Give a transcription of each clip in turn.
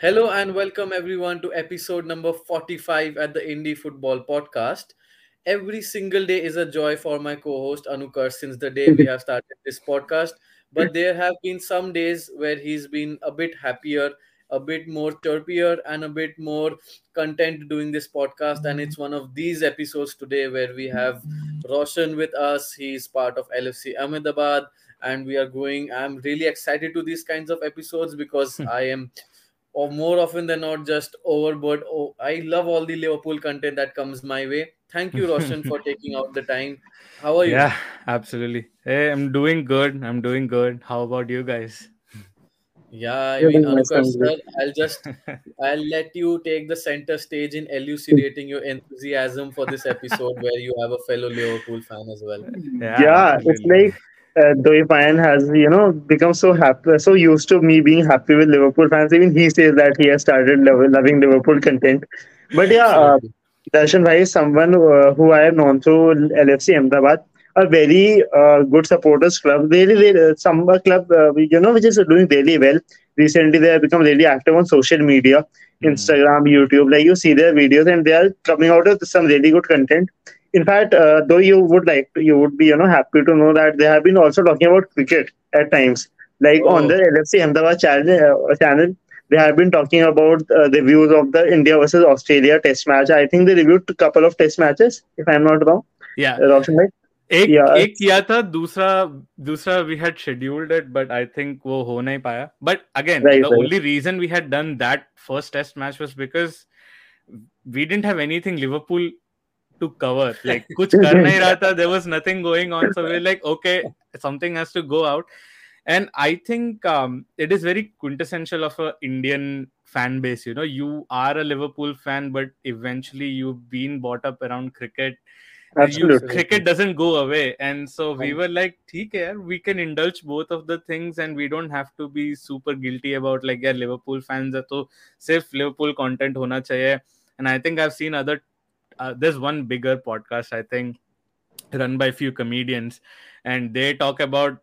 Hello and welcome everyone to episode number 45 at the Indie Football Podcast. Every single day is a joy for my co host Anukar since the day we have started this podcast. But there have been some days where he's been a bit happier, a bit more chirpier, and a bit more content doing this podcast. And it's one of these episodes today where we have Roshan with us. He's part of LFC Ahmedabad, and we are going. I'm really excited to these kinds of episodes because I am or more often than not just overboard. Oh i love all the liverpool content that comes my way. Thank you roshan for taking out the time. How are you? Yeah absolutely. Hey i'm doing good. I'm doing good. How about you guys? Yeah i mean Anukar, sir, i'll just i'll let you take the center stage in elucidating your enthusiasm for this episode where you have a fellow liverpool fan as well. Yeah, yeah it's like uh, has, you know, become so happy, so used to me being happy with Liverpool fans. Even he says that he has started love, loving Liverpool content. But yeah, uh, Darshan Bhai is someone uh, who I have known through LFC Ahmedabad, a very uh, good supporters club. Really, really some club, uh, you know, which is doing really well. Recently, they have become really active on social media, mm. Instagram, YouTube. Like you see their videos, and they are coming out with some really good content in fact, uh, though you would like, to, you would be, you know, happy to know that they have been also talking about cricket at times. Like oh. on the LFC Ahmedabad channel, uh, channel, they have been talking about uh, the views of the India versus Australia Test match. I think they reviewed a couple of Test matches, if I'm not wrong. Yeah, uh, Roshan bhai. एक yeah. एक किया था दूसरा दूसरा we had scheduled it but I think वो हो नहीं पाया but again the only reason we had done that first test match was because we didn't have anything liverpool to cover. Like kuch kar nahi raha tha. There was nothing going on. So we are like, okay, something has to go out. And I think um, it is very quintessential of a Indian fan base. You know, you are a Liverpool fan, but eventually you've been brought up around cricket. Absolutely. You, cricket doesn't go away. And so we were like, hai, we can indulge both of the things and we don't have to be super guilty about like, yeah, Liverpool fans are so safe Liverpool content hona chahiye. And I think I've seen other uh, there's one bigger podcast i think run by a few comedians and they talk about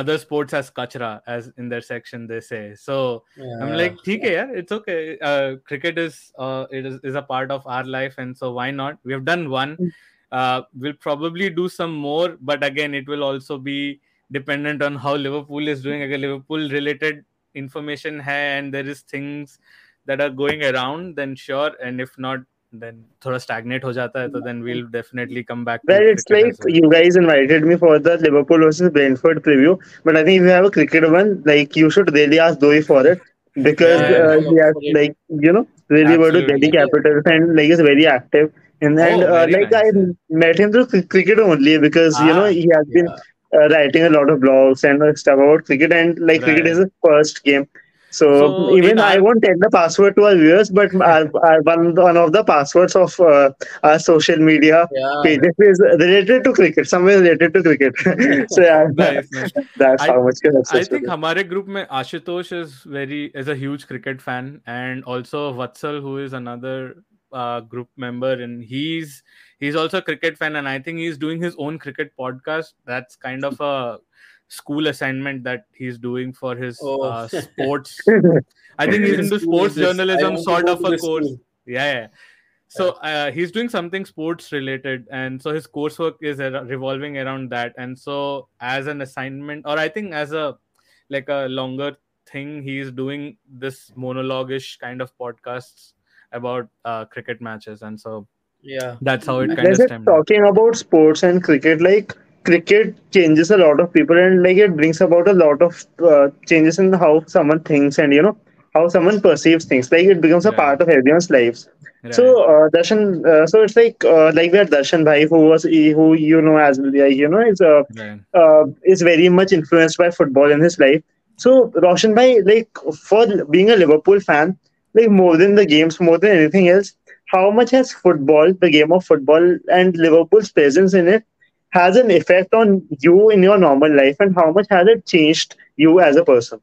other sports as kachra as in their section they say. So yeah. i'm like okay yeah it's okay. Uh, cricket is uh, it is, is a part of our life and so why not? We have done one. Mm. uh, we'll probably do some more but again it will also be dependent on how liverpool is doing. Again liverpool related information hai and there is things that are going around then sure. And if not then थोड़ा stagnate हो जाता है तो then we'll definitely come back well it's like well. you guys invited me for the Liverpool versus Brentford preview but I think if you have a cricket one like you should really ask Doi for it because yeah, uh, he has like you know really go to Delhi Capitals and like is very active and, and oh, uh, like nice. I met him through cricket only because ah, you know he has yeah. been uh, writing a lot of blogs and stuff about cricket and like right. cricket is his first game so, so even I won't tell the password to our viewers, but our, our one one of the passwords of uh, our social media yeah. pages is related to cricket, somewhere related to cricket. so yeah, nice, nice. that's I, how much. I think हमारे group में Ashutosh is very is a huge cricket fan, and also Vatsal, who is another uh, group member, and he's he's also a cricket fan, and I think he's doing his own cricket podcast. That's kind of a school assignment that he's doing for his oh. uh, sports. I think he's into sports journalism, sort of a course. Yeah, yeah. So uh, he's doing something sports related, and so his coursework is revolving around that. And so, as an assignment, or I think as a like a longer thing, he's doing this monologue-ish kind of podcasts about uh, cricket matches. And so, yeah, that's how it kind of stemmed. Talking about sports and cricket, like cricket changes a lot of people and like it brings about a lot of uh, changes in how someone thinks and you know how someone perceives things like it becomes a yeah. part of everyone's lives right. so uh, darshan uh, so it's like uh, like we had darshan bhai who was who you know as you know is uh, right. uh, is very much influenced by football in his life so roshan bhai like for being a liverpool fan like more than the games more than anything else how much has football the game of football and liverpool's presence in it has an effect on you in your normal life and how much has it changed you as a person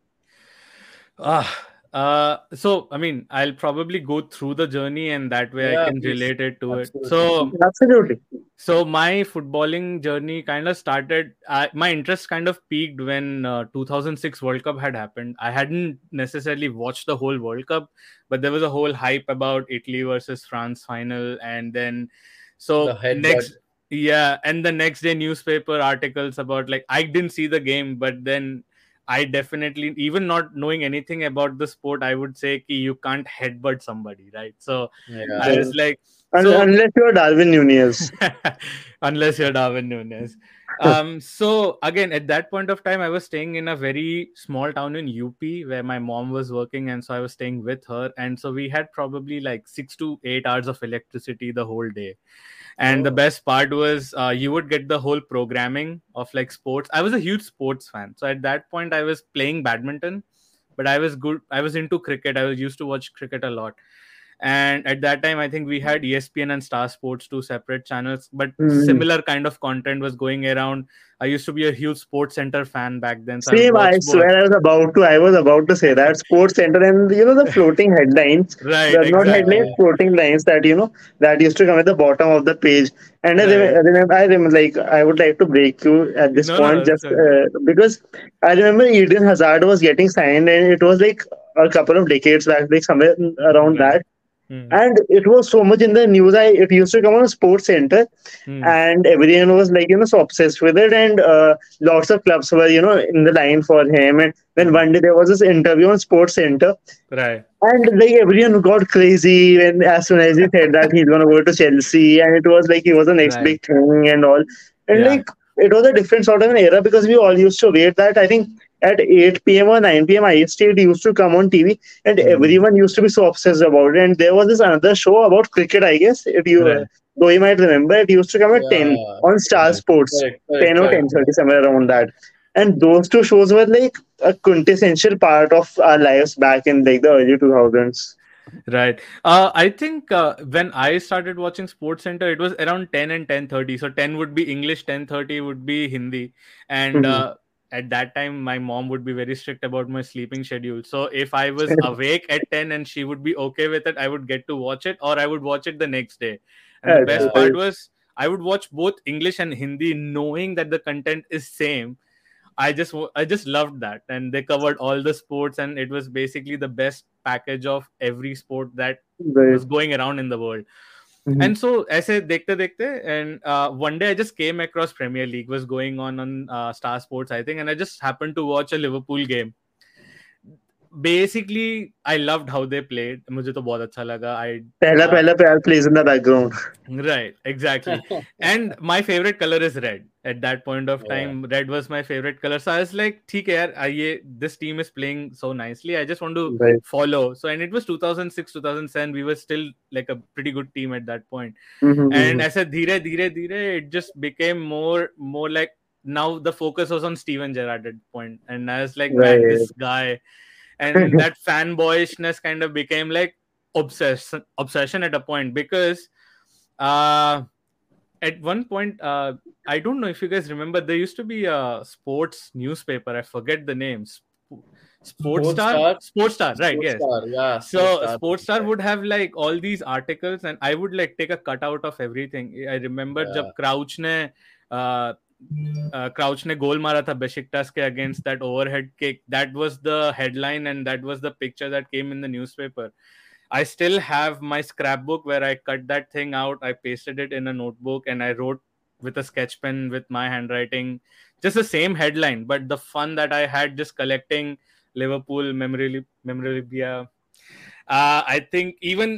ah Uh, so I mean, I'll probably go through the journey, and that way Yeah, I can relate it to Absolutely. it. So, Absolutely. so my footballing journey kind of started. I, my interest kind of peaked when uh, 2006 World Cup had happened. I hadn't necessarily watched the whole World Cup, but there was a whole hype about Italy versus France final, and then so The next. Yeah, and the next day newspaper articles about like I didn't see the game, but then I definitely, even not knowing anything about the sport, I would say ki you can't headbutt somebody, right? So Yeah. I was like, So- unless you're Darwin Nunez. unless you're Darwin Nunez. Um, so again, at that point of time, I was staying in a very small town in UP where my mom was working, and so I was staying with her, and so we had probably like six to eight hours of electricity the whole day. And the Oh. best part was uh, you would get the whole programming of like sports. I was a huge sports fan, so at that point I was playing badminton, but I was good. I was into cricket. I was used to watch cricket a lot and at that time i think we had espn and star sports two separate channels but Mhm. similar kind of content was going around i used to be a huge sports center fan back then so I Same, I swear I was about to. I was about to say that Sports Center and you know the floating headlines, right the not exactly. headlines, floating lines that you know that used to come at the bottom of the page. And I Right. remember, I remember, I remember, like I would like to break you at this No, point no, just uh, because I remember Eden Hazard was getting signed, and it was like a couple of decades back, like somewhere around Right. that. Hmm, And it was so much in the news. I it used to come on Sports Center, hmm. and everyone was like you know so obsessed with it and uh, lots of clubs were you know in the line for him and then one day there was this interview on sports center right and like everyone got crazy when as soon as he said that he's gonna go to chelsea and it was like he was the next Right. big thing and all and Yeah. like it was a different sort of an era because we all used to wait that i think at 8 p.m. or 9 p.m. IST it used to come on TV and Mhm. everyone used to be so obsessed about it. And there was this another show about cricket, I guess. If you Right. though you might remember, it used to come at 10 on Star Right. Sports. Correct, correct, 10 or correct. 10 somewhere around that and those two shows were like a quintessential part of our lives back in like the early 2000s right uh, i think uh, when i started watching sports center it was around 10 and 10.30 so 10 would be english 10.30 would be hindi and Mhm. uh, at that time my mom would be very strict about my sleeping schedule so if i was awake at 10 and she would be okay with it i would get to watch it or i would watch it the next day and the best yeah. part was i would watch both english and hindi knowing that the content is same I just I just loved that, and they covered all the sports, and it was basically the best package of every sport that Right. was going around in the world. Mm-hmm. and so I I dekhte dekhte, and uh, one day I just came across Premier League was going on on uh, Star Sports I think, and I just happened to watch a Liverpool game, Basically, I loved how they played. मुझे तो बहुत अच्छा लगा. I Pehla uh, Pehla Pyar plays in the background. right exactly and my favorite color is red at that point of Yeah. time red was my favorite color so i was like ठीक है यार ये this team is playing so nicely i just want to Right. follow so and it was 2006 2007 we were still like a pretty good team at that point Mhm, and mhm. I said धीरे धीरे धीरे it just became more more like now the focus was on Steven Gerrard at point and I was like man Right. this guy and that fanboyishness kind of became like obsession obsession at a point because uh, at one point uh, i don't know if you guys remember there used to be a sports newspaper i forget the names Sports, star? sports star right yes yeah so sports star, sports star would have like all these articles and i would like take a cutout of everything i remember yeah. jab crouch ne uh, Crouch ने goal मारा था Besiktas के against that overhead kick that was the headline and that was the picture that came in the newspaper I still have my scrapbook where I cut that thing out I pasted it in a notebook and I wrote with a sketch pen with my handwriting just the same headline but the fun that I had just collecting Liverpool memory memorabilia I think even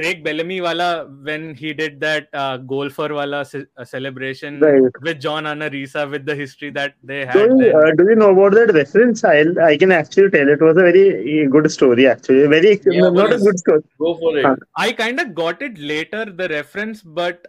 Craig Bellamy वाला when he did that golfer वाला celebration with John Arne Riise with the history that they had do you know about that reference I I can actually tell it was a very good story actually very not a good story go for it I kind of got it later the reference but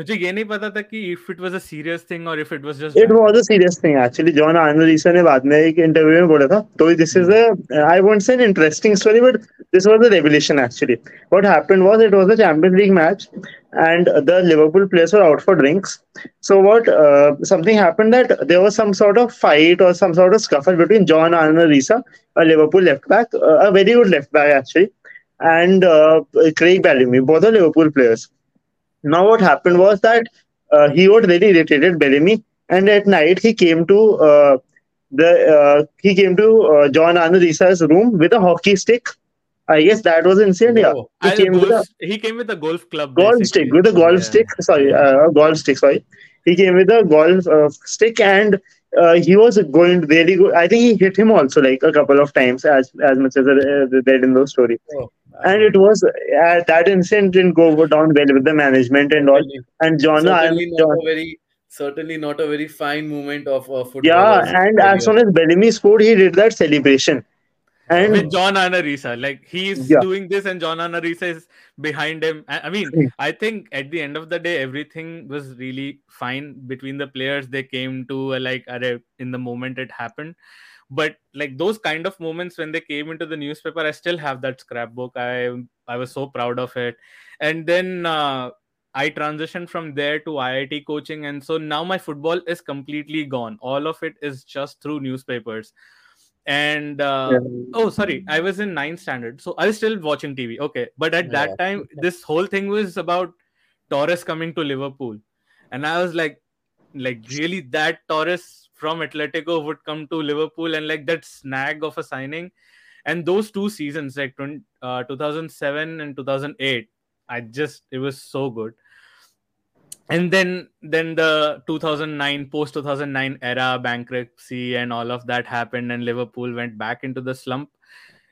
मुझे ये नहीं पता था कि if it was a serious thing और if it was just it was a serious thing actually John Arne Riise ने बाद में एक इंटरव्यू में बोला था. तो this is a I won't say an interesting story but this was a revolution actually what was it was a Champions League match, and the Liverpool players were out for drinks. So what? Uh, something happened that there was some sort of fight or some sort of scuffle between John Arne Riise, a Liverpool left back, uh, a very good left back actually, and uh, Craig Bellamy, both are Liverpool players. Now what happened was that uh, he got very irritated, Bellamy, and at night he came to uh, the uh, he came to John Arne Riise's room with a hockey stick. I guess that was insane. Yeah, Oh, he came with a golf, he came with a golf club. golf basically. stick with a golf Yeah. stick. Sorry, uh, golf stick. Sorry, he came with a golf uh, stick and. Uh, he was going really good. I think he hit him also like a couple of times, as as much as uh, read in those story. Oh, And it was uh, that incident didn't go down well with the management and all. And John, certainly not John a very certainly not a very fine moment of uh, footballers. yeah, and as soon as Bellamy scored, he did that celebration. And with John Arne Riise. Like he's Yeah. doing this, and John Arne Riise is behind him. I, mean, Mm. I think at the end of the day, everything was really fine between the players. They came to uh, like in the moment it happened. But like those kind of moments when they came into the newspaper, I still have that scrapbook. I I was so proud of it. And then uh, I transitioned from there to IIT coaching, and so now my football is completely gone. All of it is just through newspapers. And uh, yeah. oh sorry i was in ninth standard so i was still watching tv okay but at that Yeah. time this whole thing was about torres coming to liverpool and i was like like really that torres from atletico would come to liverpool and like that snag of a signing and those two seasons like 20, uh, 2007 and 2008 i just it was so good and then then the 2009 post 2009 era bankruptcy and all of that happened and liverpool went back into the slump.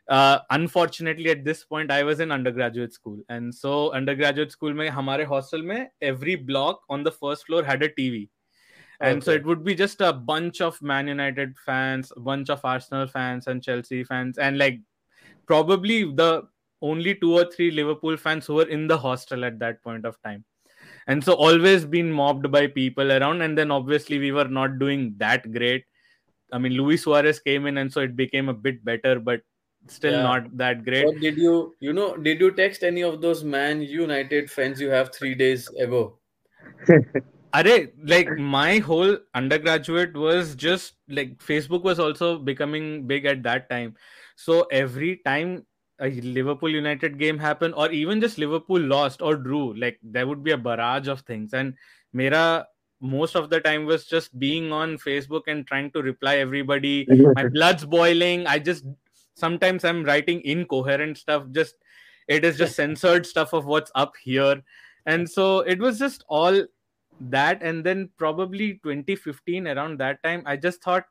Uh, unfortunately at this point i was in undergraduate school. And so undergraduate school mein hamare hostel mein every block on the first floor had a tv and so it would be just a bunch of man united fans a bunch of arsenal fans and chelsea fans and like probably the only two or three liverpool fans who were in the hostel at that point of time and so always been mobbed by people around and then obviously we were not doing that great i mean luis suarez came in and so it became a bit better but still Yeah. not that great Or did you you know did you text any of those Man United friends you have three days ago? Array, like my whole undergraduate was just like Facebook was also becoming big at that time. So every time a Liverpool United game happen or even just Liverpool lost or drew, like there would be a barrage of things. And Mera most of the time was just being on Facebook and trying to reply everybody. My blood's boiling. I just sometimes I'm writing incoherent stuff. Just it is just censored stuff of what's up here. And so it was just all that and then probably 2015 around that time i just thought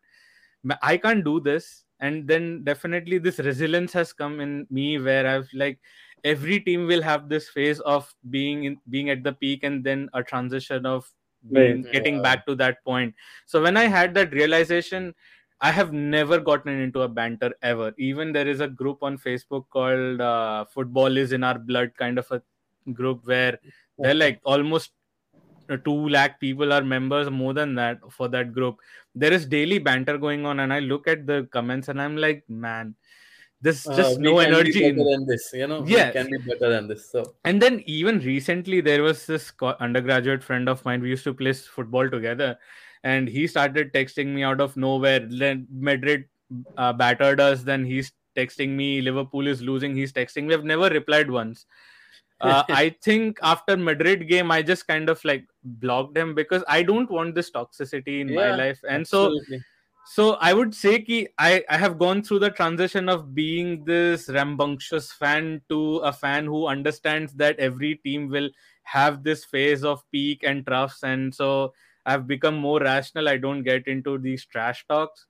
i can't do this and then definitely this resilience has come in me where i've like every team will have this phase of being in being at the peak and then a transition of being, Right. getting back to that point. So when i had that realization i have never gotten into a banter ever. Even there is a group on facebook called uh, football is in our blood kind of a group where they're like almost 2 lakh people are members more than that for that group there is daily banter going on and i look at the comments and i'm like man there's Uh, just we no be energy in better than this, you know. Yes. We can be better than this. So and then even recently there was this undergraduate friend of mine we used to play football together and he started texting me out of nowhere then madrid uh, battered us then he's texting me liverpool is losing he's texting me i've never replied once uh, i think after madrid game i just kind of like blocked him because i don't want this toxicity in my life and so so I would say ki I, I have gone through the transition of being this rambunctious fan to a fan who understands that every team will have this phase of peak and troughs and so I've become more rational. I don't get into these trash talks.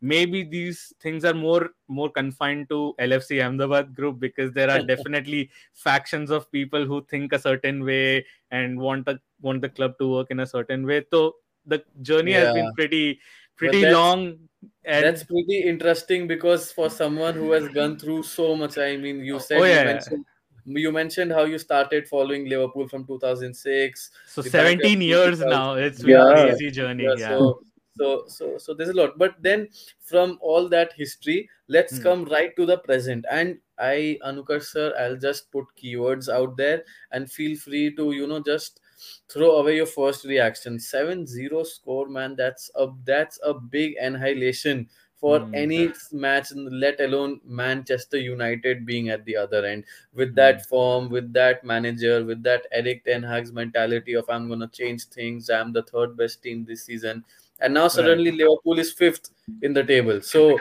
Maybe these things are more more confined to LFC Ahmedabad group because there are definitely factions of people who think a certain way and want a, want the club to work in a certain way. So the journey has been pretty pretty that's- long and That's pretty interesting because for someone who has gone through so much, I mean, you oh, said Oh, you mentioned you mentioned how you started following Liverpool from 2006. so 17 years now it's been Yeah. a crazy journey Yeah, yeah so So so so there's a lot. But then from all that history, let's Hmm. come right to the present. And I, Anukar sir, I'll just put keywords out there and feel free to, you know, just throw away your first reaction. 7-0 score, man. That's a that's a big annihilation for Hmm. any match, let alone Manchester United being at the other end with Hmm. that form, with that manager, with that Erik Ten Hag's mentality of I'm gonna change things. I'm the third best team this season, and now suddenly Liverpool is fifth in the table. So,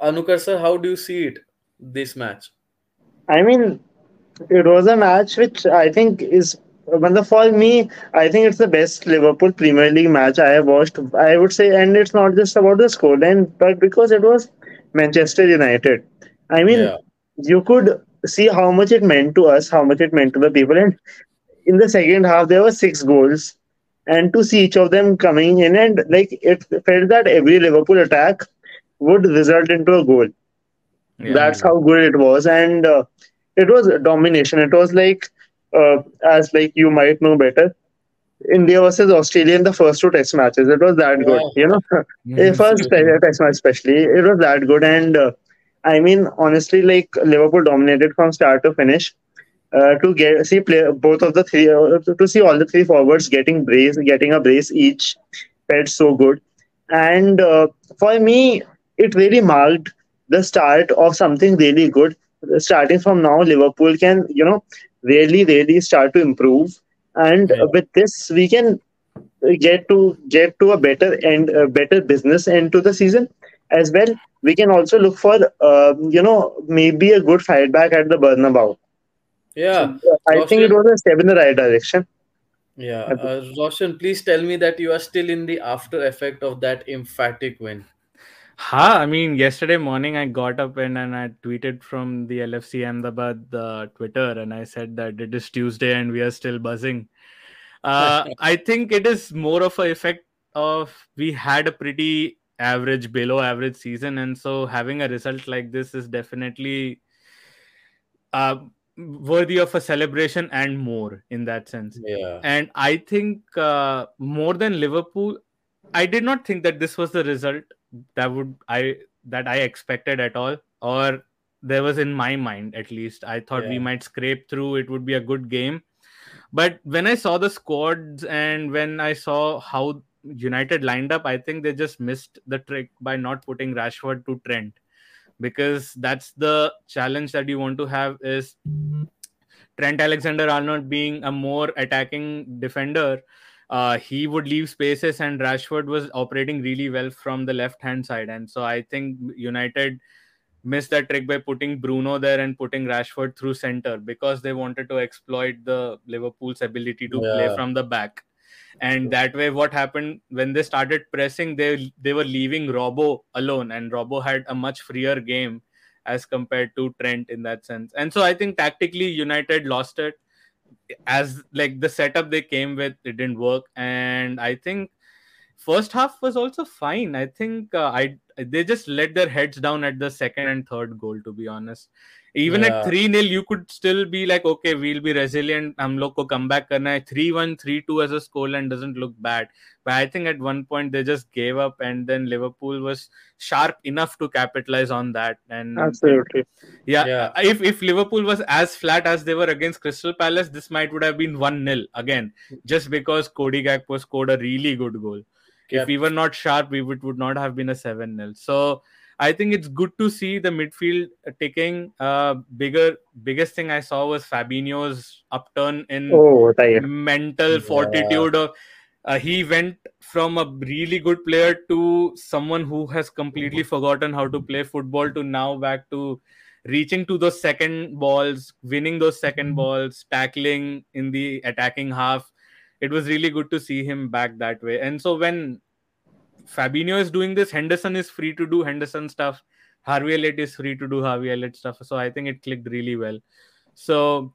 Anukar sir, how do you see it this match? I mean, it was a match which I think is, well, for me, I think it's the best Liverpool Premier League match I have watched. I would say, and it's not just about the scoreline, but because it was Manchester United. I mean, Yeah. you could see how much it meant to us, how much it meant to the people. And in the second half, there were six goals. And to see each of them coming in, and like it felt that every Liverpool attack would result into a goal. Yeah. That's how good it was, and uh, it was domination. It was like, uh, as like you might know better, India versus Australia in the first two Test matches. It was that good, you know. the first Absolutely. Test match, especially, it was that good, and uh, I mean, honestly, like Liverpool dominated from start to finish. Uh, to get see play both of the three uh, to, to see all the three forwards getting brace getting a brace each. Felt so good. And uh, for me it really marked the start of something really good. Starting from now liverpool can you know really really start to improve. And Yeah. with this we can get to get to a better end a better business end to the season. As well we can also look for uh, you know maybe a good fight back at the Bernabeu. Yeah. So, uh, I think it was a step in the right direction. yeah. Uh, Roshan, please tell me that you are still in the after effect of that emphatic win. Ha, I mean, yesterday morning I got up and, and I tweeted from the LFC Ahmedabad uh, Twitter and I said that it is Tuesday and we are still buzzing. Uh, I think it is more of a effect of we had a pretty average, below average season, and so having a result like this is definitely uh, worthy of a celebration and more in that sense. Yeah. And I think uh, more than Liverpool, I did not think that this was the result that would I that I expected at all, or there was in my mind at least. I thought we might scrape through. It would be a good game, but when I saw the squads and when I saw how United lined up, I think they just missed the trick by not putting Rashford to Trent because that's the challenge that you want to have is Trent Alexander Arnold being a more attacking defender, uh, he would leave spaces, and Rashford was operating really well from the left hand side. And so I think United missed that trick by putting Bruno there and putting Rashford through center because they wanted to exploit the Liverpool's ability to play from the back. And that way, what happened when they started pressing, they they were leaving robbo alone, and robbo had a much freer game as compared to Trent in that sense. And so I think tactically United lost it as like the setup they came with it didn't work and I think first half was also fine. I think uh, I they just let their heads down at the second and third goal to be honest. Even Yeah. at 3 0 you could still be like okay we'll be resilient हम लोग को come back करना है 3-1 3-2 as a scoreline doesn't look bad but I think at one point they just gave up and then Liverpool was sharp enough to capitalize on that and Absolutely. yeah, Yeah. if if Liverpool was as flat as they were against Crystal Palace, this might would have been one 0 again, just because Cody Gakpo scored a really good goal. Yeah. If we were not sharp, we would would not have been a seven 0 So I think it's good to see the midfield ticking. Uh, bigger biggest thing I saw was Fabinho's upturn in Oh, mental Yeah. fortitude of uh, he went from a really good player to someone who has completely forgotten how to play football to now back to reaching to those second balls winning those second balls tackling in the attacking half it was really good to see him back that way and so when Fabinho is doing this Henderson is free to do Henderson stuff Harvey Elliott is free to do Harvey Elliott stuff so I think it clicked really well so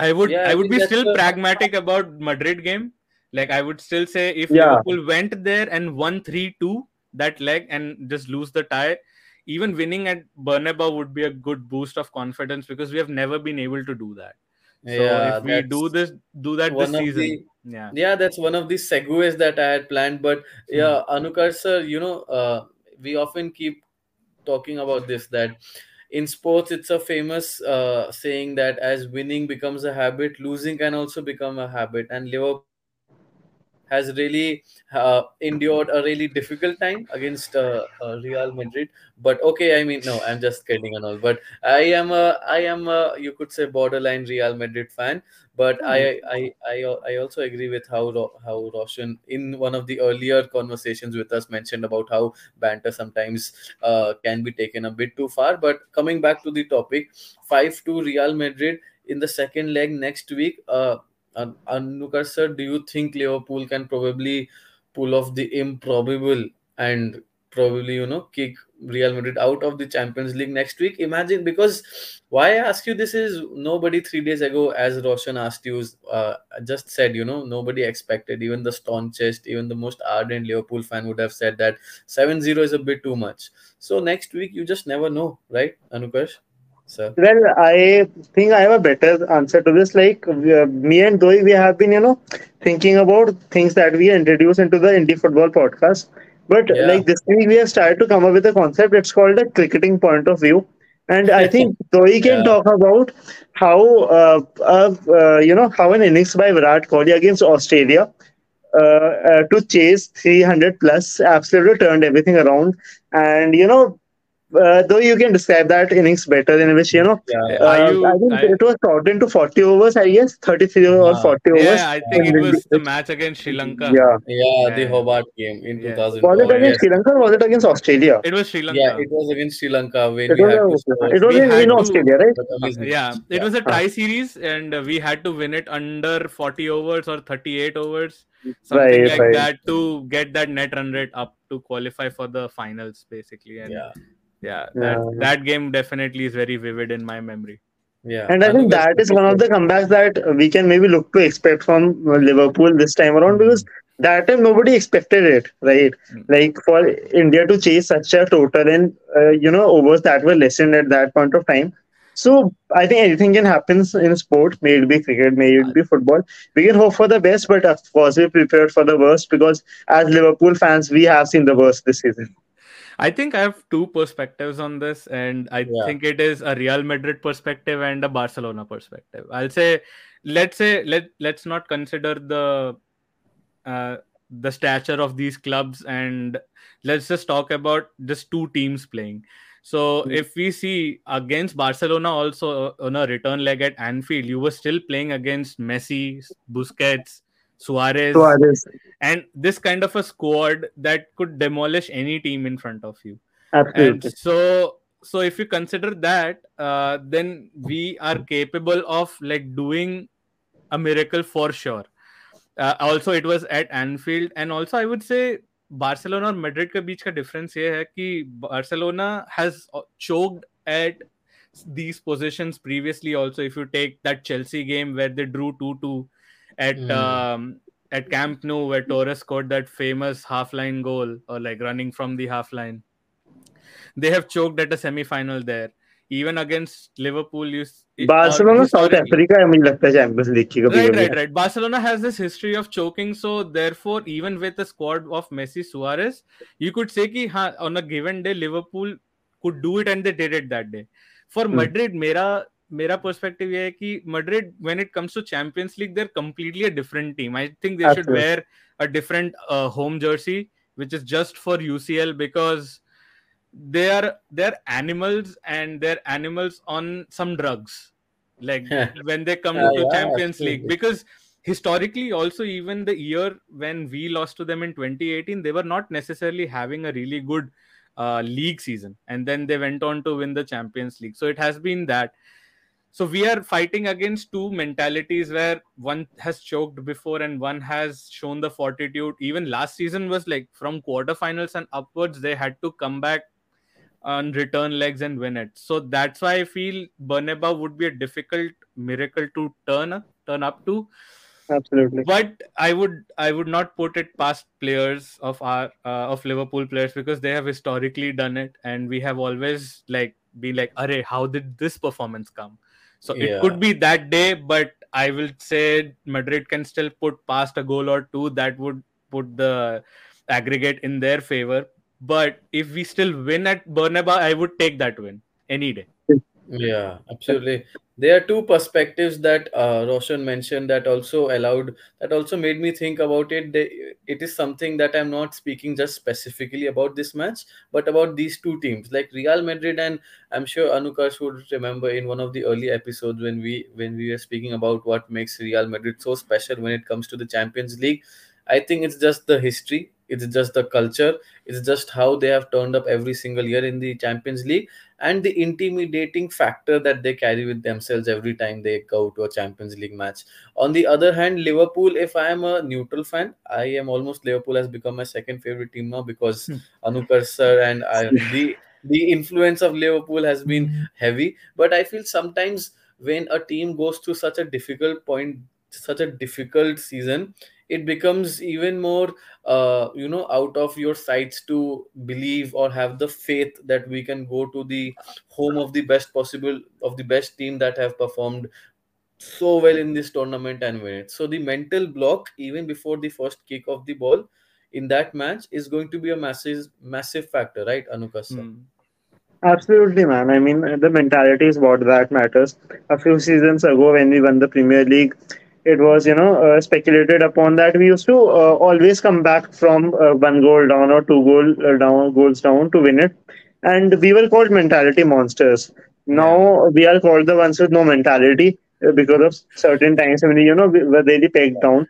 I would Yeah, I I would think be still the- pragmatic about Madrid game. Like I would still say if Yeah. Liverpool went there and won 3-2 that leg and just lose the tie, even winning at Bernabeu would be a good boost of confidence because we have never been able to do that. So Yeah, if we do this do that this season, the yeah. Yeah that's one of the segues that i had planned but yeah anukar sir you know uh, we often keep talking about this that in sports it's a famous uh, saying that as winning becomes a habit losing can also become a habit and liverpool has really uh, endured a really difficult time against uh, uh, Real Madrid. But okay, I mean, no, I'm just kidding and all. But I am a, I am a, you could say, borderline Real Madrid fan. But I, I, I, I also agree with how how Roshan in one of the earlier conversations with us mentioned about how banter sometimes uh, can be taken a bit too far. But coming back to the topic, five to Real Madrid in the second leg next week. Uh, Anukar sir, do you think Liverpool can probably pull off the improbable and probably you know kick Real Madrid out of the Champions League next week? Imagine because why I ask you this is nobody three days ago, as Roshan asked you, uh, just said you know nobody expected, even the staunchest, even the most ardent Liverpool fan would have said that 7-0 is a bit too much. So next week you just never know, right, Anukarsh? Sir. Well, I think I have a better answer to this. Like uh, me and Doi, we have been, you know, thinking about things that we introduce into the indie football podcast. But yeah. like this week, we have started to come up with a concept. It's called a cricketing point of view, and I think Doi can yeah. talk about how, uh, uh, uh, you know, how an innings by Virat Kohli against Australia uh, uh, to chase 300 plus absolutely turned everything around. And you know, uh, though you can describe that innings better in which you know yeah. uh, you, I think I, it was shortened to 40 overs I guess 33 uh, or 40 overs. yeah I think it was the match against Sri Lanka. Yeah. Yeah, the Hobart game in yeah. 2000 was it against Sri Lanka or was it against Australia? It was Sri Lanka. Yeah it was against Sri Lanka when it was, it was in, in Australia right? Yeah it was a tie series and we had to win it under 40 overs or 38 overs something right, like right. that to get that net run rate up to qualify for the finals basically and yeah yeah, that, yeah. that game definitely is very vivid in my memory. Yeah, and I think that is one of the comebacks that we can maybe look to expect from Liverpool this time around because that time nobody expected it, right? Mm. Like for India to chase such a total and uh, you know overs that were lessened at that point of time. So I think anything can happen in sport. May it be cricket, may it be football. We can hope for the best, but of course we prepared for the worst because as Liverpool fans, we have seen the worst this season. I think I have two perspectives on this, and I yeah. think it is a Real Madrid perspective and a Barcelona perspective. I'll say, let's say, let let's not consider the uh, the stature of these clubs, and let's just talk about just two teams playing. So mm-hmm. if we see against Barcelona also uh, on a return leg at Anfield, you were still playing against Messi, Busquets, Suarez, Suarez, and this kind of a squad that could demolish any team in front of you. Absolutely. And so, so if you consider that, uh, then we are capable of like doing a miracle for sure. Uh, also, it was at Anfield, and also I would say Barcelona और Madrid के बीच का difference ये है कि Barcelona has choked at these positions previously also if you take that Chelsea game where they drew 2-2 at mm. um, at Camp Nou where Torres scored that famous half line goal or like running from the half line. They have choked at a semi final there. Even against Liverpool, you Barcelona, South Africa, I mean, लगता है Champions League की Right, right, right. Barcelona has this history of choking, so therefore, even with the squad of Messi, Suarez, you could say कि हाँ, on a given day, Liverpool could do it, and they did it that day. For hmm. Madrid, मेरा मेरा perspective ये है कि Madrid when it comes to champions league they are completely a different team I think they should where a different home Jersey which is just for UCL because they are they're animals and they're animals on some drugs like when they come uh, to yeah, Champions League because historically also even the year when we lost to them in 2018 they were not necessarily having a really good uh, league season and then they went on to win the Champions League so it has been that so we are fighting against two mentalities where one has choked before and one has shown the fortitude. Even last season was like from quarterfinals and upwards they had to come back on return legs and win it. So that's why i feel bernabeu would be a difficult miracle to turn up, turn up to. Absolutely. But i would i would not put it past players of our uh, of liverpool players because they have historically done it. And we have always like been like array how did this performance come so yeah. it could be that day, but I will say Madrid can still put past a goal or two that would put the aggregate in their favor. But if we still win at Bernabeu, I would take that win any day. Yeah, absolutely. There are two perspectives that uh, Roshan mentioned that also allowed, that also made me think about it. They, it is something that I'm not speaking just specifically about this match, but about these two teams, like Real Madrid and I'm sure Anukarsh would remember in one of the early episodes when we when we were speaking about what makes Real Madrid so special when it comes to the Champions League. I think it's just the history, it's just the culture, it's just how they have turned up every single year in the Champions League and the intimidating factor that they carry with themselves every time they go to a Champions League match. On the other hand, Liverpool, if I am a neutral fan, I am almost Liverpool has become my second favorite team now because Hmm. Anukar sir and I, the the influence of Liverpool has been heavy. But I feel sometimes when a team goes through such a difficult point, such a difficult season, it becomes even more uh, you know out of your sights to believe or have the faith that we can go to the home of the best possible of the best team that have performed so well in this tournament and win it so the mental block even before the first kick of the ball in that match is going to be a massive massive factor right anukasa sir? Hmm. Absolutely, man. I mean, the mentality is what that matters. A few seasons ago, when we won the Premier League, it was, you know, uh, speculated upon that we used to uh, always come back from uh, one goal down or two goal uh, down goals down to win it, and we were called mentality monsters. Now we are called the ones with no mentality uh, because of certain times when you know we were really pegged down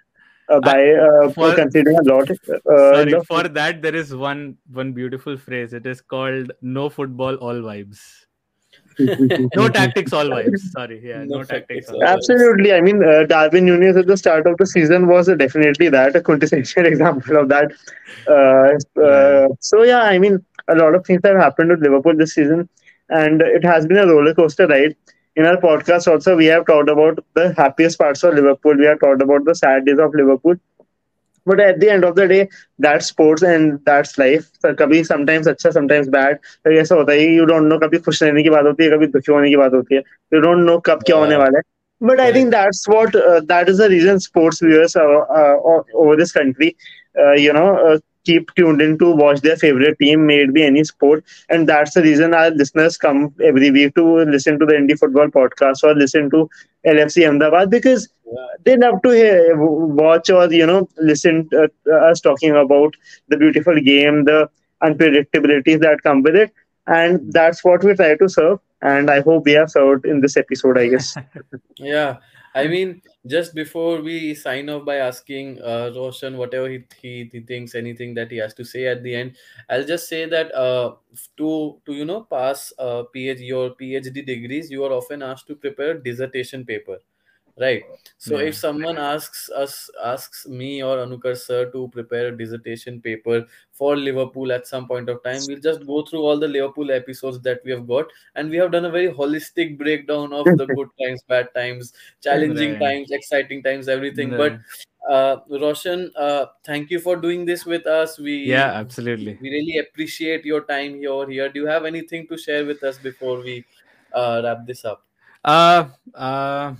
uh, by uh, For- considering a lot. Uh, Sorry, the- for that there is one one beautiful phrase. It is called "No football, all vibes." No tactics, all vibes. Sorry, yeah, No no, tactics. tactics, all all vibes. Absolutely. I mean, uh, Darwin Nunez at the start of the season was definitely that, a quintessential example of that. Uh, uh, so, yeah, I mean, a lot of things have happened with Liverpool this season, and it has been a roller coaster ride. In our podcast, also, we have talked about the happiest parts of Liverpool. We have talked about the sad days of Liverpool. But at the end of the day that sports and that's life कभी sometimes अच्छा sometimes bad ऐसा होता है you don't know कभी खुश रहने की बात होती है कभी दुखी होने की बात होती है. यू डोंट नो कब क्या होने वाला है. But I think that's what that is the reason sports viewers over this country you know keep tuned in to watch their favorite team, may it be any sport, and that's the reason our listeners come every week to listen to the Indie Football Podcast or listen to LFC Ahmedabad because they love to hear, watch or you know listen uh, us talking about the beautiful game, the unpredictabilities that come with it, and that's what we try to serve. And I hope we have served in this episode. I guess. Yeah, I mean, just before we sign off by asking uh, Roshan whatever he, he he thinks, anything that he has to say at the end, I'll just say that uh, to to you know pass uh, PhD your PhD degrees, you are often asked to prepare dissertation paper, right? So Yeah. if someone asks us asks me or Anukar sir to prepare a dissertation paper for Liverpool at some point of time, we'll just go through all the Liverpool episodes that we have got and we have done a very holistic breakdown of the good times, bad times, challenging Right. times, exciting times, everything. Right. But uh, Roshan, uh, thank you for doing this with us. We Yeah, absolutely. we really appreciate your time here. Here, do you have anything to share with us before we uh, wrap this up? Uh, uh,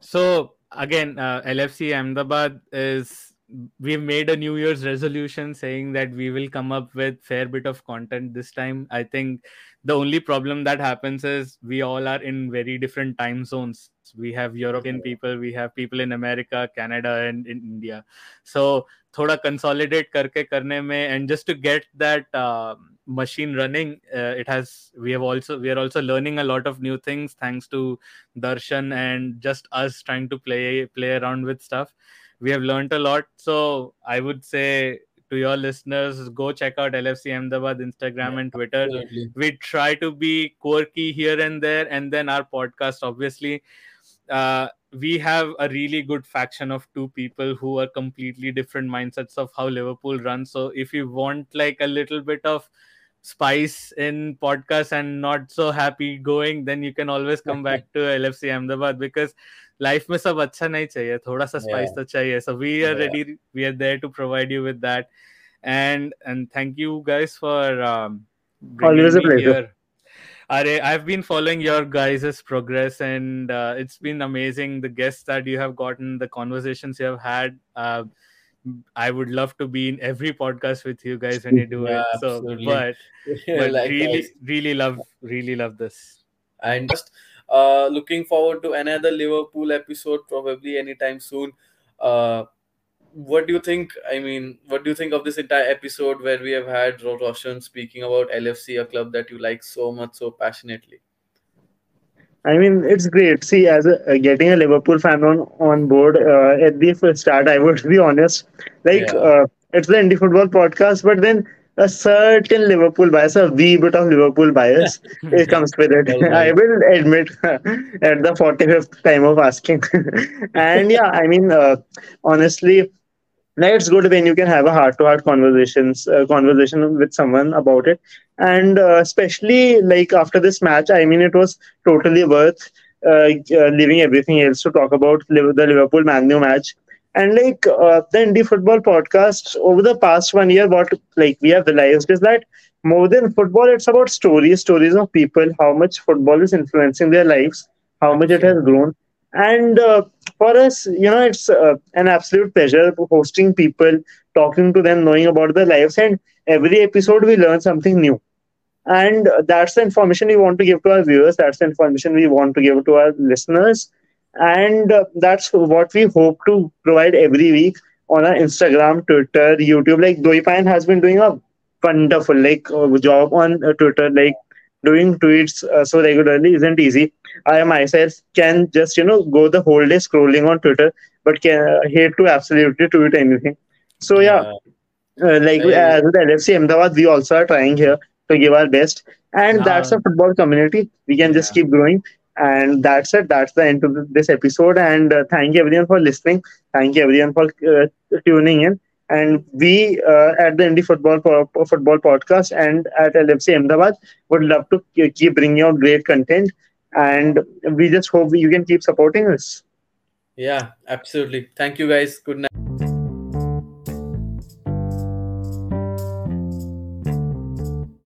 so again, uh, LFC Ahmedabad is we've made a New Year's resolution saying that we will come up with fair bit of content this time. I think the only problem that happens is we all are in very different time zones. We have European people, we have people in America, Canada, and in India. So, thoda consolidate karke karne mein, and just to get that. Um, machine running, uh, it has we have also we are also learning a lot of new things thanks to darshan and just us trying to play play around with stuff. We have learned a lot. So i would say to your listeners go check out lfc ahmedabad instagram and twitter. Absolutely. we try to be quirky here and there and then our podcast obviously. Uh, we have a really good faction of two people who are completely different mindsets of how liverpool runs. So if you want like a little bit of spice in podcast and not so happy going then you can always come back to lfc ahmedabad because life में सब अच्छा नहीं चाहिए थोड़ा सा spice Yeah. तो चाहिए so we are Yeah. ready we are there to provide you with that and and thank you guys for um, bringing Always a me pleasure. here Are, I've been following your guys' progress, and uh, it's been amazing. The guests that you have gotten, the conversations you have had. Uh, I would love to be in every podcast with you guys when you do yeah, it. So, absolutely. but, but like really, guys. really love, really love this. And just uh, looking forward to another Liverpool episode probably anytime soon. Uh, what do you think? I mean, what do you think of this entire episode where we have had Roshan speaking about LFC, a club that you like so much, so passionately? I mean, it's great. See, as a, uh, getting a Liverpool fan on on board uh, at the start, I would be honest. Like, yeah. uh, it's the indie football podcast, but then a certain Liverpool bias, a wee bit of Liverpool bias, it comes with it. I will admit at the 45th time of asking. and yeah, I mean, uh, honestly, it's good when you can have a heart-to-heart conversations uh, conversation with someone about it. And uh, especially like after this match i mean it was totally worth uh, uh leaving everything else to talk about the liverpool man match. And like uh, the indie football podcast over the past one year what like we have realized is that more than football it's about stories stories of people how much football is influencing their lives how much it has grown and uh, for us, you know, it's uh, an absolute pleasure hosting people, talking to them, knowing about their lives. And every episode, we learn something new. And that's the information we want to give to our viewers. That's the information we want to give to our listeners. And uh, that's what we hope to provide every week on our Instagram, Twitter, YouTube. Like Doipan has been doing a wonderful like uh, job on uh, Twitter. Like doing tweets uh, so regularly isn't easy. I myself can just you know go the whole day scrolling on Twitter, but can uh, hate to absolutely tweet anything. So yeah, uh, like yeah. as with LFC Ahmedabad, we also are trying here to give our best, and that's a football community. We can just keep growing. And that's it. That's the end of this episode. And uh, thank you everyone for listening. Thank you everyone for uh, tuning in. And we uh, at the Indie Football Football Podcast and at LFC Ahmedabad would love to keep bringing out great content. And we just hope you can keep supporting us. Yeah, absolutely. Thank you, guys. Good night.